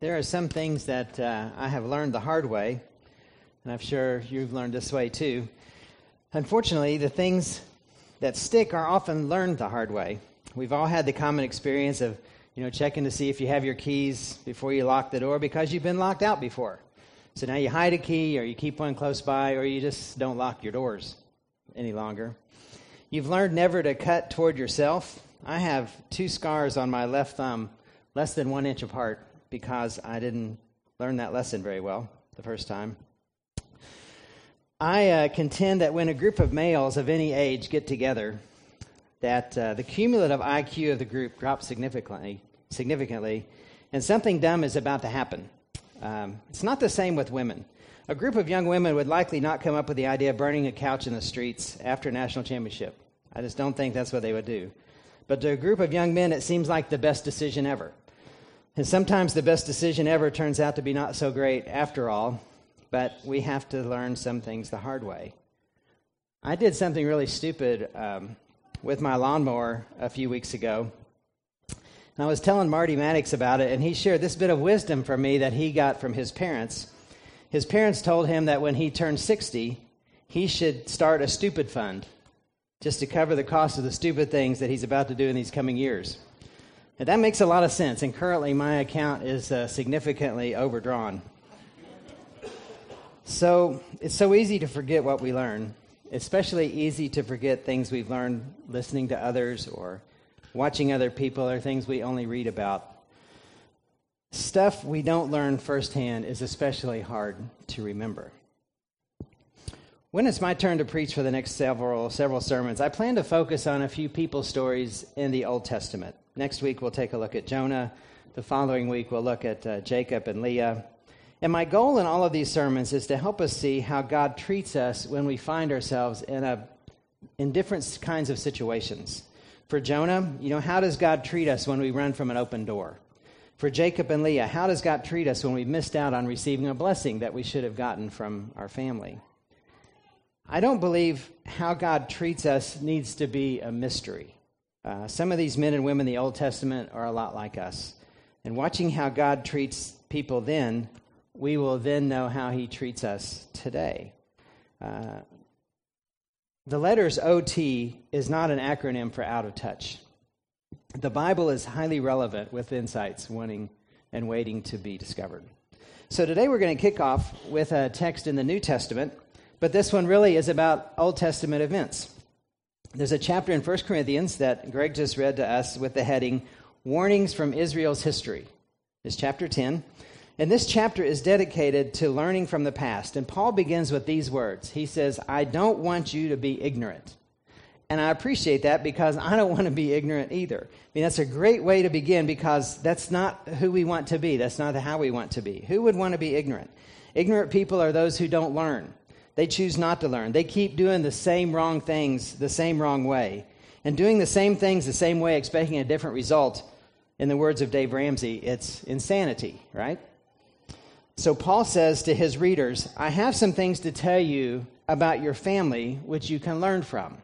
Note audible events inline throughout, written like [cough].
there are some things that uh, I have learned the hard way, and I'm sure you've learned this way too. Unfortunately, the things that stick are often learned the hard way. We've all had the common experience of, you know, checking to see if you have your keys before you lock the door because you've been locked out before. So now you hide a key, or you keep one close by, or you just don't lock your doors any longer. You've learned never to cut toward yourself. I have two scars on my left thumb, less than one inch apart because I didn't learn that lesson very well the first time. I uh, contend that when a group of males of any age get together, that uh, the cumulative IQ of the group drops significantly, significantly, and something dumb is about to happen. Um, it's not the same with women. A group of young women would likely not come up with the idea of burning a couch in the streets after a national championship. I just don't think that's what they would do. But to a group of young men, it seems like the best decision ever. And sometimes the best decision ever turns out to be not so great after all, but we have to learn some things the hard way. I did something really stupid um, with my lawnmower a few weeks ago. And I was telling Marty Maddox about it, and he shared this bit of wisdom from me that he got from his parents. His parents told him that when he turned 60, he should start a stupid fund just to cover the cost of the stupid things that he's about to do in these coming years. That makes a lot of sense, and currently my account is uh, significantly overdrawn. So it's so easy to forget what we learn, especially easy to forget things we've learned listening to others or watching other people or things we only read about. Stuff we don't learn firsthand is especially hard to remember. When it's my turn to preach for the next several several sermons, I plan to focus on a few people stories in the Old Testament. Next week, we'll take a look at Jonah. The following week, we'll look at uh, Jacob and Leah. And my goal in all of these sermons is to help us see how God treats us when we find ourselves in, a, in different kinds of situations. For Jonah, you know, how does God treat us when we run from an open door? For Jacob and Leah, how does God treat us when we missed out on receiving a blessing that we should have gotten from our family? I don't believe how God treats us needs to be a mystery. Uh, some of these men and women in the Old Testament are a lot like us. And watching how God treats people then, we will then know how he treats us today. Uh, the letters OT is not an acronym for out of touch. The Bible is highly relevant with insights wanting and waiting to be discovered. So today we're going to kick off with a text in the New Testament, but this one really is about Old Testament events. There's a chapter in 1 Corinthians that Greg just read to us with the heading Warnings from Israel's History. It's chapter 10. And this chapter is dedicated to learning from the past. And Paul begins with these words He says, I don't want you to be ignorant. And I appreciate that because I don't want to be ignorant either. I mean, that's a great way to begin because that's not who we want to be. That's not how we want to be. Who would want to be ignorant? Ignorant people are those who don't learn. They choose not to learn. They keep doing the same wrong things the same wrong way. And doing the same things the same way, expecting a different result, in the words of Dave Ramsey, it's insanity, right? So Paul says to his readers, I have some things to tell you about your family which you can learn from.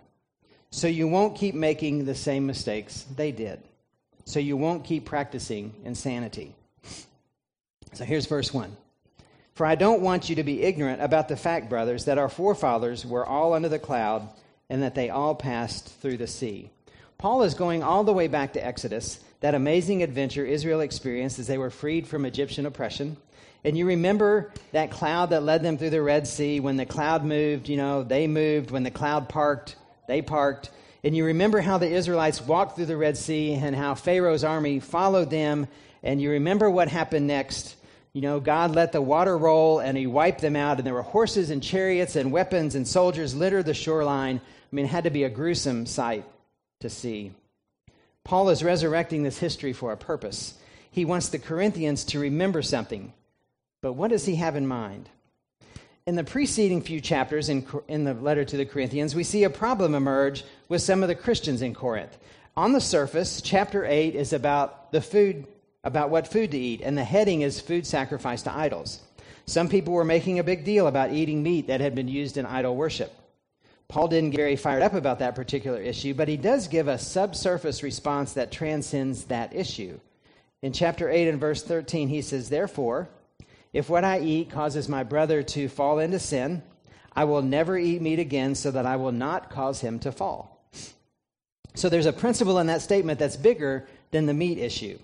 So you won't keep making the same mistakes they did. So you won't keep practicing insanity. So here's verse 1. For I don't want you to be ignorant about the fact, brothers, that our forefathers were all under the cloud and that they all passed through the sea. Paul is going all the way back to Exodus, that amazing adventure Israel experienced as they were freed from Egyptian oppression. And you remember that cloud that led them through the Red Sea. When the cloud moved, you know, they moved. When the cloud parked, they parked. And you remember how the Israelites walked through the Red Sea and how Pharaoh's army followed them. And you remember what happened next you know, God let the water roll and he wiped them out, and there were horses and chariots and weapons and soldiers litter the shoreline. I mean, it had to be a gruesome sight to see. Paul is resurrecting this history for a purpose. He wants the Corinthians to remember something. But what does he have in mind? In the preceding few chapters in, in the letter to the Corinthians, we see a problem emerge with some of the Christians in Corinth. On the surface, chapter 8 is about the food about what food to eat, and the heading is food sacrifice to idols. Some people were making a big deal about eating meat that had been used in idol worship. Paul didn't get very fired up about that particular issue, but he does give a subsurface response that transcends that issue. In chapter 8 and verse 13, he says, Therefore, if what I eat causes my brother to fall into sin, I will never eat meat again so that I will not cause him to fall. So there's a principle in that statement that's bigger than the meat issue.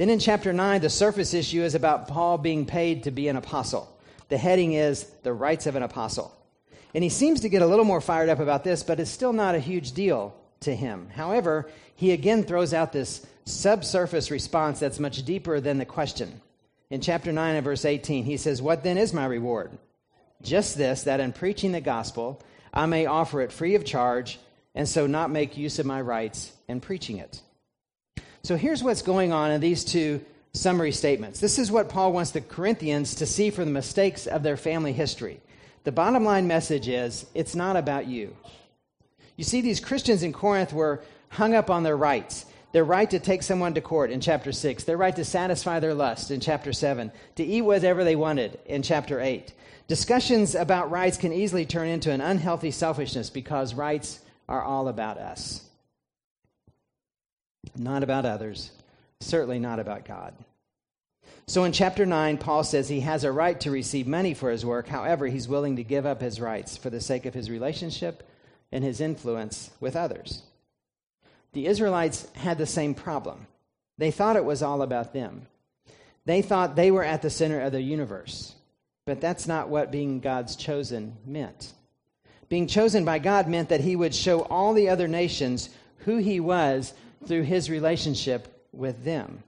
Then in chapter 9, the surface issue is about Paul being paid to be an apostle. The heading is The Rights of an Apostle. And he seems to get a little more fired up about this, but it's still not a huge deal to him. However, he again throws out this subsurface response that's much deeper than the question. In chapter 9 and verse 18, he says, What then is my reward? Just this, that in preaching the gospel, I may offer it free of charge, and so not make use of my rights in preaching it. So here's what's going on in these two summary statements. This is what Paul wants the Corinthians to see from the mistakes of their family history. The bottom line message is it's not about you. You see, these Christians in Corinth were hung up on their rights their right to take someone to court in chapter 6, their right to satisfy their lust in chapter 7, to eat whatever they wanted in chapter 8. Discussions about rights can easily turn into an unhealthy selfishness because rights are all about us, not about others, certainly not about God. So in chapter 9, Paul says he has a right to receive money for his work. However, he's willing to give up his rights for the sake of his relationship and his influence with others. The Israelites had the same problem. They thought it was all about them. They thought they were at the center of the universe. But that's not what being God's chosen meant. Being chosen by God meant that he would show all the other nations who he was through his relationship with them.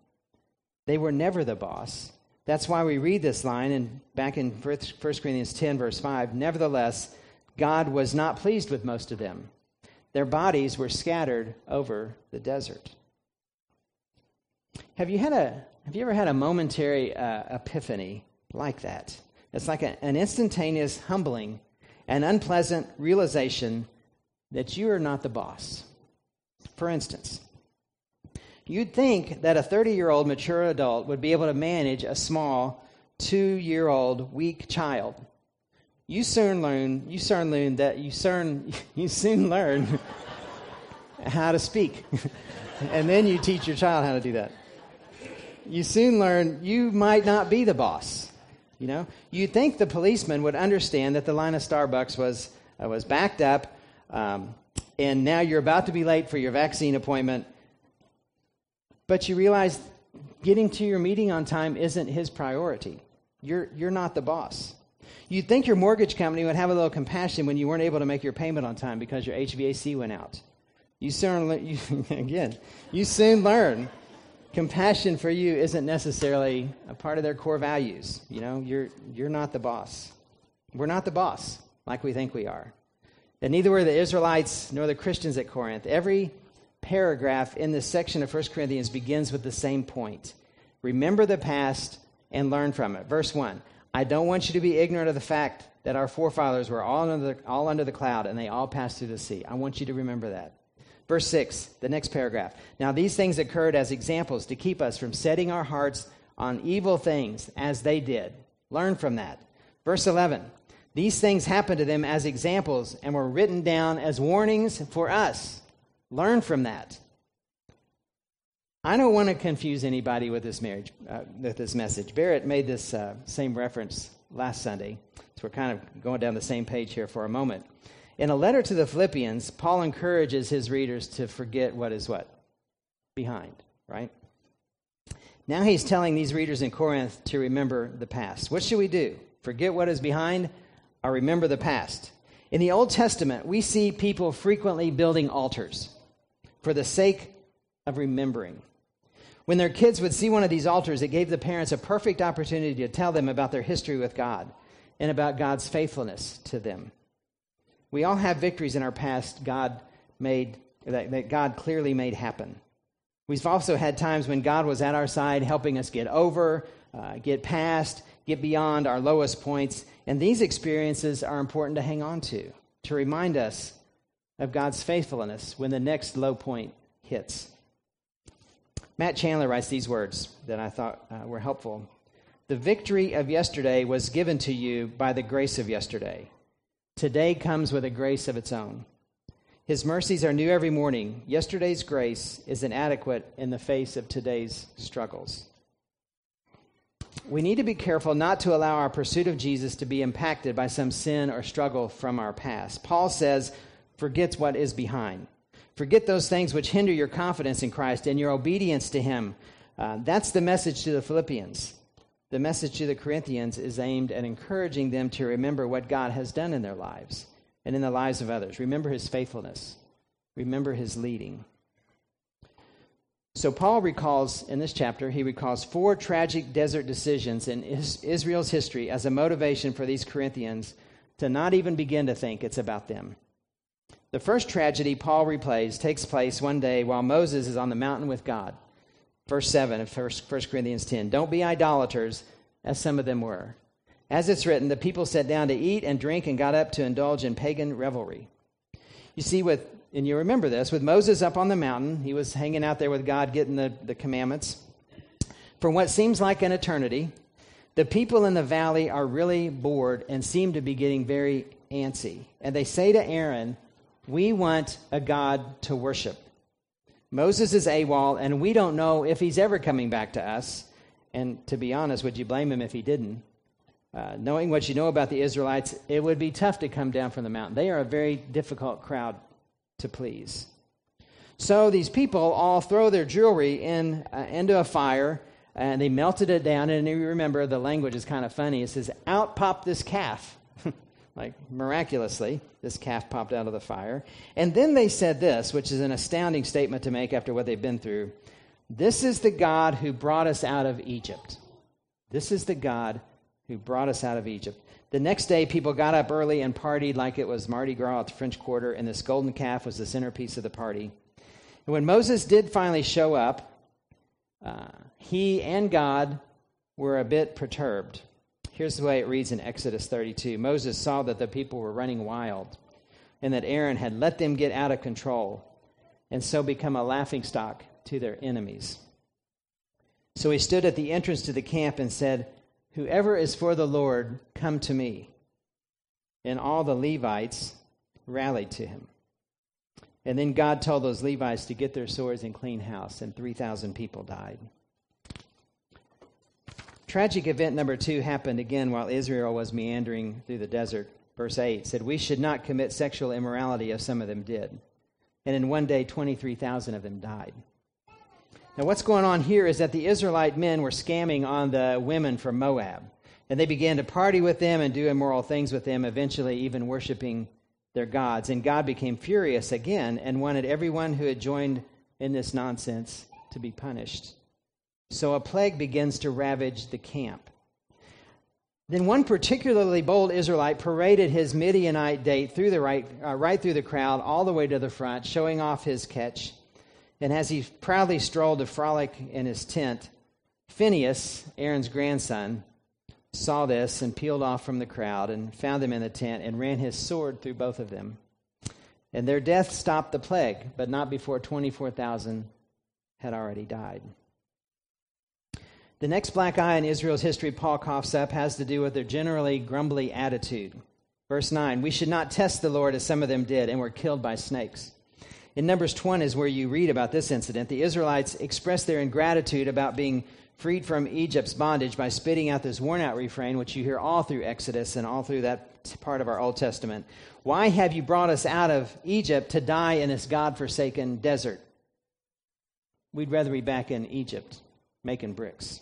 They were never the boss. That's why we read this line in, back in 1 Corinthians 10, verse 5. Nevertheless, God was not pleased with most of them. Their bodies were scattered over the desert. Have you, had a, have you ever had a momentary uh, epiphany like that? It's like a, an instantaneous humbling, an unpleasant realization that you are not the boss. For instance, You'd think that a 30 year old mature adult would be able to manage a small two year old weak child. You soon learn, you soon learn that you soon, [laughs] you soon learn [laughs] how to speak. [laughs] and then you teach your child how to do that. You soon learn you might not be the boss. You know, you'd think the policeman would understand that the line of Starbucks was, uh, was backed up, um, and now you're about to be late for your vaccine appointment, but you realize getting to your meeting on time isn't his priority. You're, you're not the boss. You'd think your mortgage company would have a little compassion when you weren't able to make your payment on time because your HVAC went out. You soon, you, [laughs] again, you soon learn compassion for you isn't necessarily a part of their core values. You know, you're, you're not the boss. We're not the boss like we think we are. And neither were the Israelites nor the Christians at Corinth. Every paragraph in this section of 1 Corinthians begins with the same point remember the past and learn from it. Verse 1 I don't want you to be ignorant of the fact that our forefathers were all under, the, all under the cloud and they all passed through the sea. I want you to remember that. Verse 6, the next paragraph. Now, these things occurred as examples to keep us from setting our hearts on evil things as they did. Learn from that. Verse 11. These things happened to them as examples and were written down as warnings for us Learn from that. I don't want to confuse anybody with this marriage, uh, with this message. Barrett made this uh, same reference last Sunday, so we're kind of going down the same page here for a moment. In a letter to the Philippians, Paul encourages his readers to forget what is what behind, right? Now he's telling these readers in Corinth to remember the past. What should we do? Forget what is behind or remember the past? In the Old Testament, we see people frequently building altars for the sake of remembering. When their kids would see one of these altars, it gave the parents a perfect opportunity to tell them about their history with God and about God's faithfulness to them. We all have victories in our past God made that, that God clearly made happen. We've also had times when God was at our side helping us get over, uh, get past, get beyond our lowest points. And these experiences are important to hang on to, to remind us of God's faithfulness when the next low point hits. Matt Chandler writes these words that I thought uh, were helpful. The victory of yesterday was given to you by the grace of yesterday. Today comes with a grace of its own. His mercies are new every morning. Yesterday's grace is inadequate in the face of today's struggles. we need to be careful not to allow our pursuit of Jesus to be impacted by some sin or struggle from our past. Paul says, forget what is behind. Forget those things which hinder your confidence in Christ and your obedience to Him. Uh, that's the message to the Philippians. The message to the Corinthians is aimed at encouraging them to remember what God has done in their lives and in the lives of others. Remember His faithfulness, remember His leading. So, Paul recalls in this chapter, he recalls four tragic desert decisions in Israel's history as a motivation for these Corinthians to not even begin to think it's about them. The first tragedy Paul replays takes place one day while Moses is on the mountain with God. Verse 7 of 1 Corinthians 10. Don't be idolaters, as some of them were. As it's written, the people sat down to eat and drink and got up to indulge in pagan revelry. You see, with and you remember this, with Moses up on the mountain, he was hanging out there with God getting the, the commandments. For what seems like an eternity, the people in the valley are really bored and seem to be getting very antsy. And they say to Aaron, We want a God to worship. Moses is AWOL, and we don't know if he's ever coming back to us. And to be honest, would you blame him if he didn't? Uh, knowing what you know about the Israelites, it would be tough to come down from the mountain. They are a very difficult crowd to please. So these people all throw their jewelry in, uh, into a fire and they melted it down. And you remember the language is kind of funny. It says, Out popped this calf. [laughs] like miraculously, this calf popped out of the fire. And then they said this, which is an astounding statement to make after what they've been through. This is the God who brought us out of Egypt. This is the God who brought us out of Egypt. The next day, people got up early and partied like it was Mardi Gras at the French Quarter, and this golden calf was the centerpiece of the party. And when Moses did finally show up, uh, he and God were a bit perturbed. Here's the way it reads in Exodus 32 Moses saw that the people were running wild, and that Aaron had let them get out of control, and so become a laughingstock to their enemies. So he stood at the entrance to the camp and said, Whoever is for the Lord, come to me. And all the Levites rallied to him. And then God told those Levites to get their swords and clean house, and 3,000 people died. Tragic event number two happened again while Israel was meandering through the desert. Verse 8 said, We should not commit sexual immorality as some of them did. And in one day, 23,000 of them died. Now, what's going on here is that the Israelite men were scamming on the women from Moab. And they began to party with them and do immoral things with them, eventually, even worshiping their gods. And God became furious again and wanted everyone who had joined in this nonsense to be punished. So a plague begins to ravage the camp. Then one particularly bold Israelite paraded his Midianite date through the right, uh, right through the crowd, all the way to the front, showing off his catch. And as he proudly strolled to frolic in his tent, Phineas, Aaron's grandson, saw this and peeled off from the crowd and found them in the tent and ran his sword through both of them. And their death stopped the plague, but not before 24,000 had already died. The next black eye in Israel's history Paul coughs up has to do with their generally grumbly attitude. Verse 9 We should not test the Lord as some of them did and were killed by snakes. In Numbers 20 is where you read about this incident. The Israelites expressed their ingratitude about being freed from Egypt's bondage by spitting out this worn out refrain, which you hear all through Exodus and all through that part of our Old Testament. Why have you brought us out of Egypt to die in this God forsaken desert? We'd rather be back in Egypt making bricks.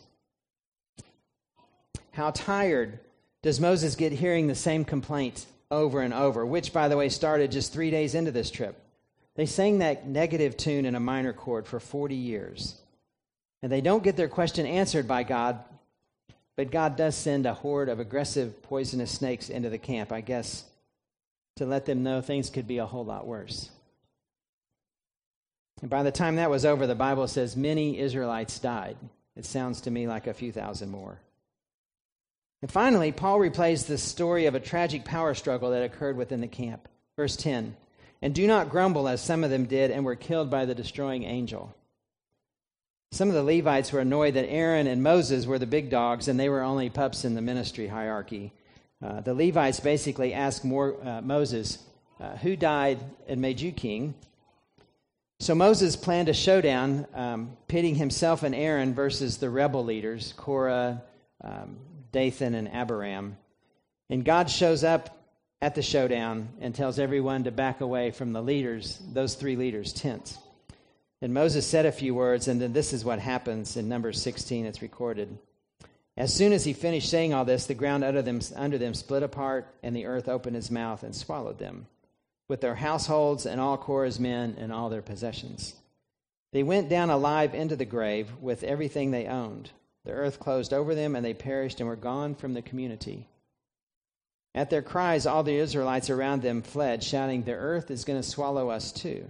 How tired does Moses get hearing the same complaint over and over, which, by the way, started just three days into this trip? They sang that negative tune in a minor chord for 40 years. And they don't get their question answered by God, but God does send a horde of aggressive, poisonous snakes into the camp, I guess, to let them know things could be a whole lot worse. And by the time that was over, the Bible says many Israelites died. It sounds to me like a few thousand more. And finally, Paul replays the story of a tragic power struggle that occurred within the camp. Verse 10 and do not grumble as some of them did and were killed by the destroying angel. Some of the Levites were annoyed that Aaron and Moses were the big dogs and they were only pups in the ministry hierarchy. Uh, the Levites basically asked more, uh, Moses, uh, Who died and made you king? So Moses planned a showdown, um, pitting himself and Aaron versus the rebel leaders, Korah, um, Dathan and Abiram. And God shows up at the showdown and tells everyone to back away from the leaders, those three leaders' tents. And Moses said a few words, and then this is what happens in Numbers 16, it's recorded. As soon as he finished saying all this, the ground under them, under them split apart, and the earth opened its mouth and swallowed them, with their households and all Korah's men and all their possessions. They went down alive into the grave with everything they owned. The earth closed over them, and they perished and were gone from the community. At their cries, all the Israelites around them fled, shouting, The earth is going to swallow us too.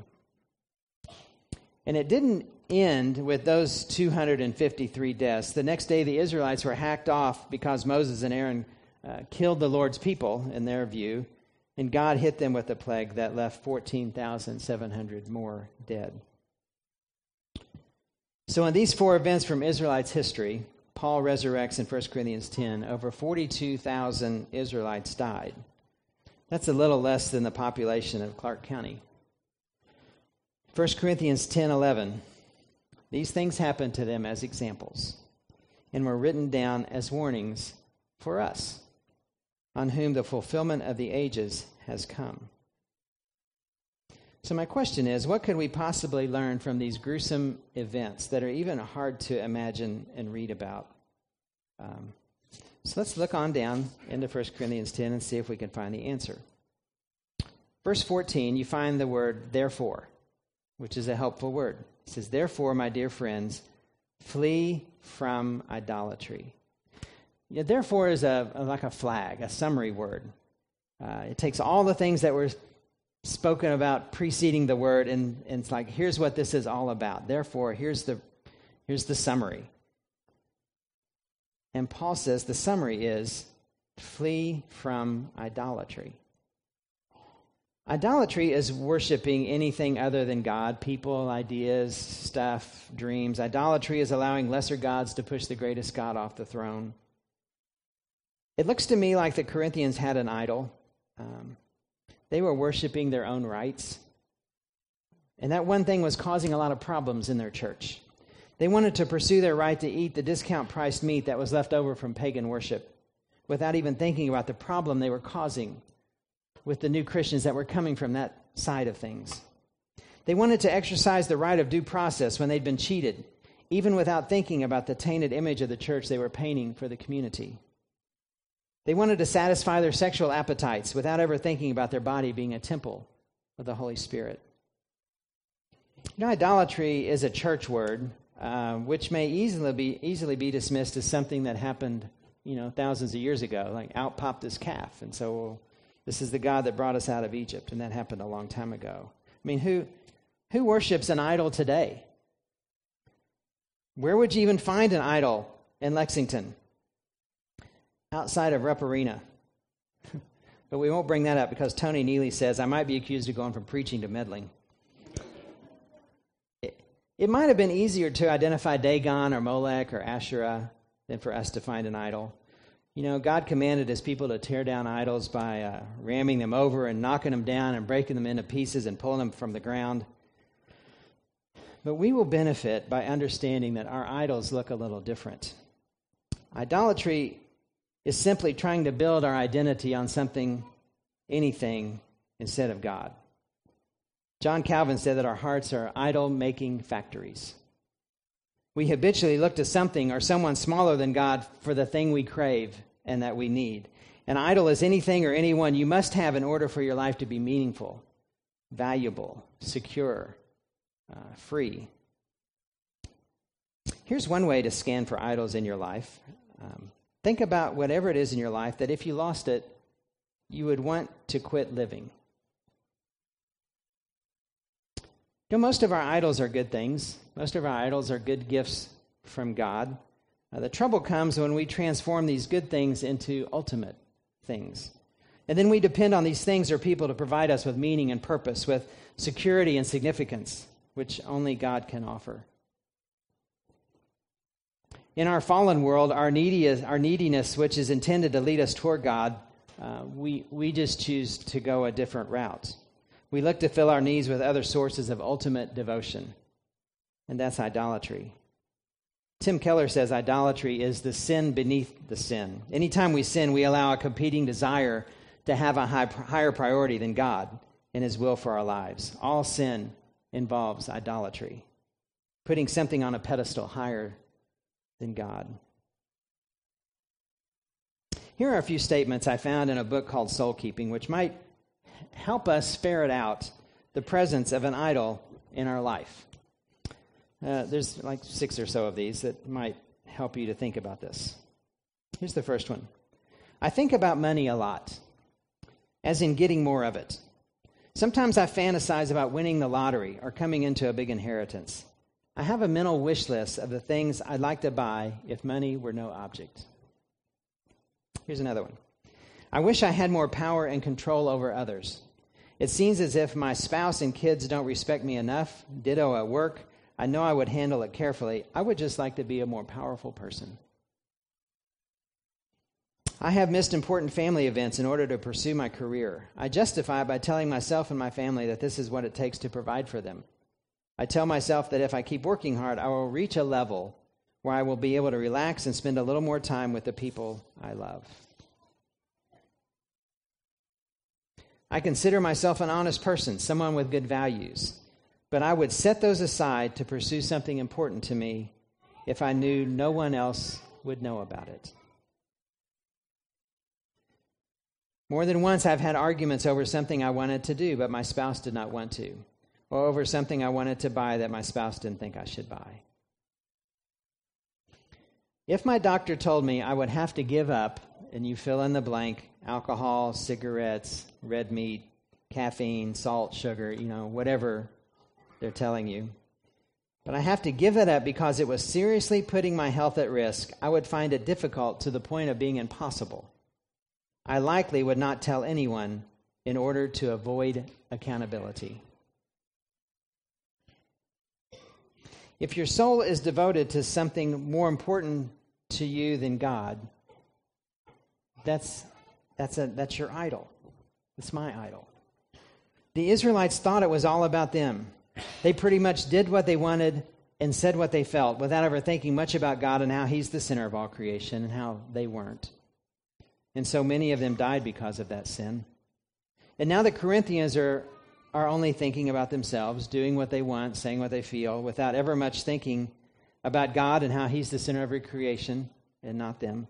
And it didn't end with those 253 deaths. The next day, the Israelites were hacked off because Moses and Aaron uh, killed the Lord's people, in their view, and God hit them with a plague that left 14,700 more dead. So, in these four events from Israelites' history, Paul resurrects in 1 Corinthians 10, over 42,000 Israelites died. That's a little less than the population of Clark County. 1 Corinthians 10 11. These things happened to them as examples and were written down as warnings for us, on whom the fulfillment of the ages has come. So, my question is what could we possibly learn from these gruesome events that are even hard to imagine and read about? Um, so, let's look on down into 1 Corinthians 10 and see if we can find the answer. Verse 14, you find the word therefore, which is a helpful word. It says, Therefore, my dear friends, flee from idolatry. Yeah, therefore is a, like a flag, a summary word. Uh, it takes all the things that were spoken about preceding the word, and, and it's like, here's what this is all about. Therefore, here's the, here's the summary. And Paul says the summary is flee from idolatry. Idolatry is worshiping anything other than God people, ideas, stuff, dreams. Idolatry is allowing lesser gods to push the greatest God off the throne. It looks to me like the Corinthians had an idol. Um, they were worshiping their own rights. And that one thing was causing a lot of problems in their church. They wanted to pursue their right to eat the discount priced meat that was left over from pagan worship without even thinking about the problem they were causing with the new Christians that were coming from that side of things. They wanted to exercise the right of due process when they'd been cheated, even without thinking about the tainted image of the church they were painting for the community. They wanted to satisfy their sexual appetites without ever thinking about their body being a temple of the Holy Spirit. You know, idolatry is a church word, uh, which may easily be, easily be dismissed as something that happened, you know, thousands of years ago. Like, out popped this calf. And so, well, this is the God that brought us out of Egypt. And that happened a long time ago. I mean, who, who worships an idol today? Where would you even find an idol in Lexington? Outside of Rupp Arena. [laughs] but we won't bring that up because Tony Neely says I might be accused of going from preaching to meddling. It, it might have been easier to identify Dagon or Molech or Asherah than for us to find an idol. You know, God commanded his people to tear down idols by uh, ramming them over and knocking them down and breaking them into pieces and pulling them from the ground. But we will benefit by understanding that our idols look a little different. Idolatry is simply trying to build our identity on something, anything, instead of God. John Calvin said that our hearts are idol making factories. We habitually look to something or someone smaller than God for the thing we crave and that we need. An idol is anything or anyone you must have in order for your life to be meaningful, valuable, secure, uh, free. Here's one way to scan for idols in your life. Um, Think about whatever it is in your life that if you lost it, you would want to quit living. You know, most of our idols are good things. Most of our idols are good gifts from God. Uh, the trouble comes when we transform these good things into ultimate things. And then we depend on these things or people to provide us with meaning and purpose, with security and significance, which only God can offer. In our fallen world, our, needy, our neediness, which is intended to lead us toward God, uh, we, we just choose to go a different route. We look to fill our needs with other sources of ultimate devotion, and that's idolatry. Tim Keller says idolatry is the sin beneath the sin. Anytime we sin, we allow a competing desire to have a high, higher priority than God and His will for our lives. All sin involves idolatry, putting something on a pedestal higher than God. Here are a few statements I found in a book called Soul Keeping, which might help us ferret out the presence of an idol in our life. Uh, there's like six or so of these that might help you to think about this. Here's the first one I think about money a lot, as in getting more of it. Sometimes I fantasize about winning the lottery or coming into a big inheritance. I have a mental wish list of the things I'd like to buy if money were no object. Here's another one. I wish I had more power and control over others. It seems as if my spouse and kids don't respect me enough. Ditto at work. I know I would handle it carefully. I would just like to be a more powerful person. I have missed important family events in order to pursue my career. I justify by telling myself and my family that this is what it takes to provide for them. I tell myself that if I keep working hard, I will reach a level where I will be able to relax and spend a little more time with the people I love. I consider myself an honest person, someone with good values, but I would set those aside to pursue something important to me if I knew no one else would know about it. More than once, I've had arguments over something I wanted to do, but my spouse did not want to or over something I wanted to buy that my spouse didn't think I should buy. If my doctor told me I would have to give up, and you fill in the blank alcohol, cigarettes, red meat, caffeine, salt, sugar, you know, whatever they're telling you. But I have to give it up because it was seriously putting my health at risk. I would find it difficult to the point of being impossible. I likely would not tell anyone in order to avoid accountability. If your soul is devoted to something more important to you than God, that's, that's, a, that's your idol. It's my idol. The Israelites thought it was all about them. They pretty much did what they wanted and said what they felt without ever thinking much about God and how He's the center of all creation and how they weren't. And so many of them died because of that sin. And now the Corinthians are are only thinking about themselves, doing what they want, saying what they feel, without ever much thinking about God and how He's the center of creation and not them.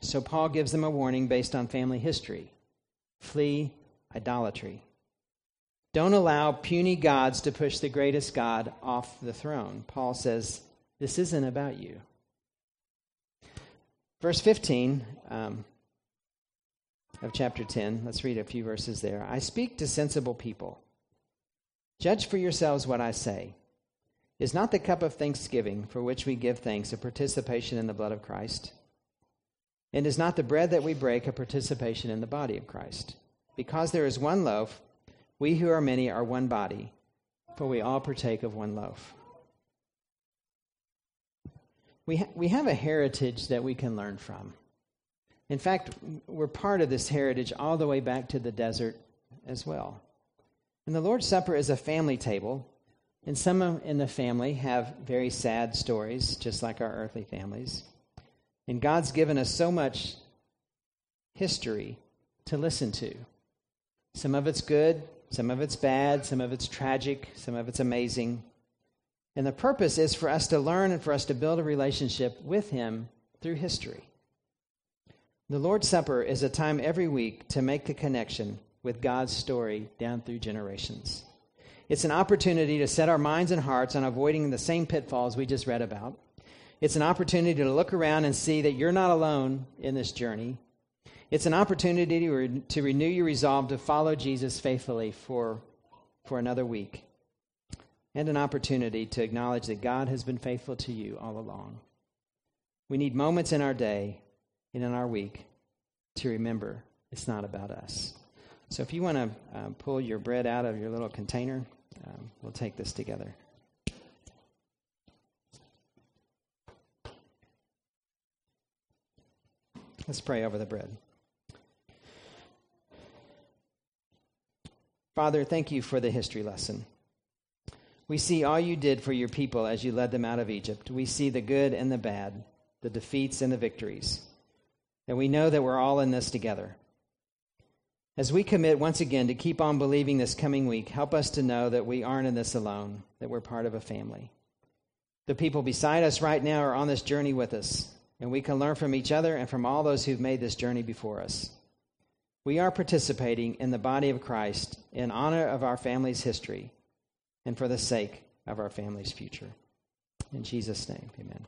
So Paul gives them a warning based on family history flee idolatry. Don't allow puny gods to push the greatest God off the throne. Paul says, This isn't about you. Verse 15. Um, of chapter 10. Let's read a few verses there. I speak to sensible people. Judge for yourselves what I say. Is not the cup of thanksgiving for which we give thanks a participation in the blood of Christ? And is not the bread that we break a participation in the body of Christ? Because there is one loaf, we who are many are one body, for we all partake of one loaf. We, ha- we have a heritage that we can learn from. In fact, we're part of this heritage all the way back to the desert as well. And the Lord's Supper is a family table, and some in the family have very sad stories, just like our earthly families. And God's given us so much history to listen to. Some of it's good, some of it's bad, some of it's tragic, some of it's amazing. And the purpose is for us to learn and for us to build a relationship with Him through history. The Lord's Supper is a time every week to make the connection with God's story down through generations. It's an opportunity to set our minds and hearts on avoiding the same pitfalls we just read about. It's an opportunity to look around and see that you're not alone in this journey. It's an opportunity to, re- to renew your resolve to follow Jesus faithfully for, for another week. And an opportunity to acknowledge that God has been faithful to you all along. We need moments in our day and in our week to remember it's not about us. So if you want to um, pull your bread out of your little container, um, we'll take this together. Let's pray over the bread. Father, thank you for the history lesson. We see all you did for your people as you led them out of Egypt. We see the good and the bad, the defeats and the victories. And we know that we're all in this together. As we commit once again to keep on believing this coming week, help us to know that we aren't in this alone, that we're part of a family. The people beside us right now are on this journey with us, and we can learn from each other and from all those who've made this journey before us. We are participating in the body of Christ in honor of our family's history and for the sake of our family's future. In Jesus' name, amen.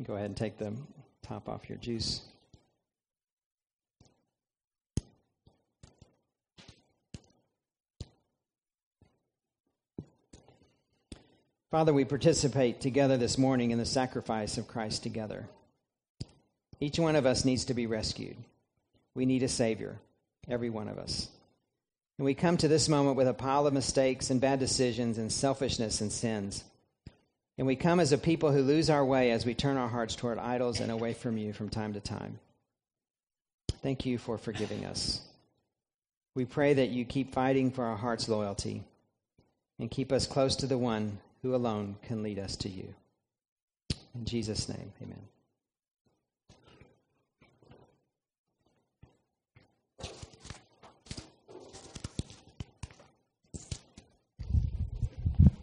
Go ahead and take the top off your juice. Father, we participate together this morning in the sacrifice of Christ together. Each one of us needs to be rescued. We need a Savior, every one of us. And we come to this moment with a pile of mistakes and bad decisions and selfishness and sins. And we come as a people who lose our way as we turn our hearts toward idols and away from you from time to time. Thank you for forgiving us. We pray that you keep fighting for our heart's loyalty and keep us close to the one who alone can lead us to you. In Jesus' name, amen.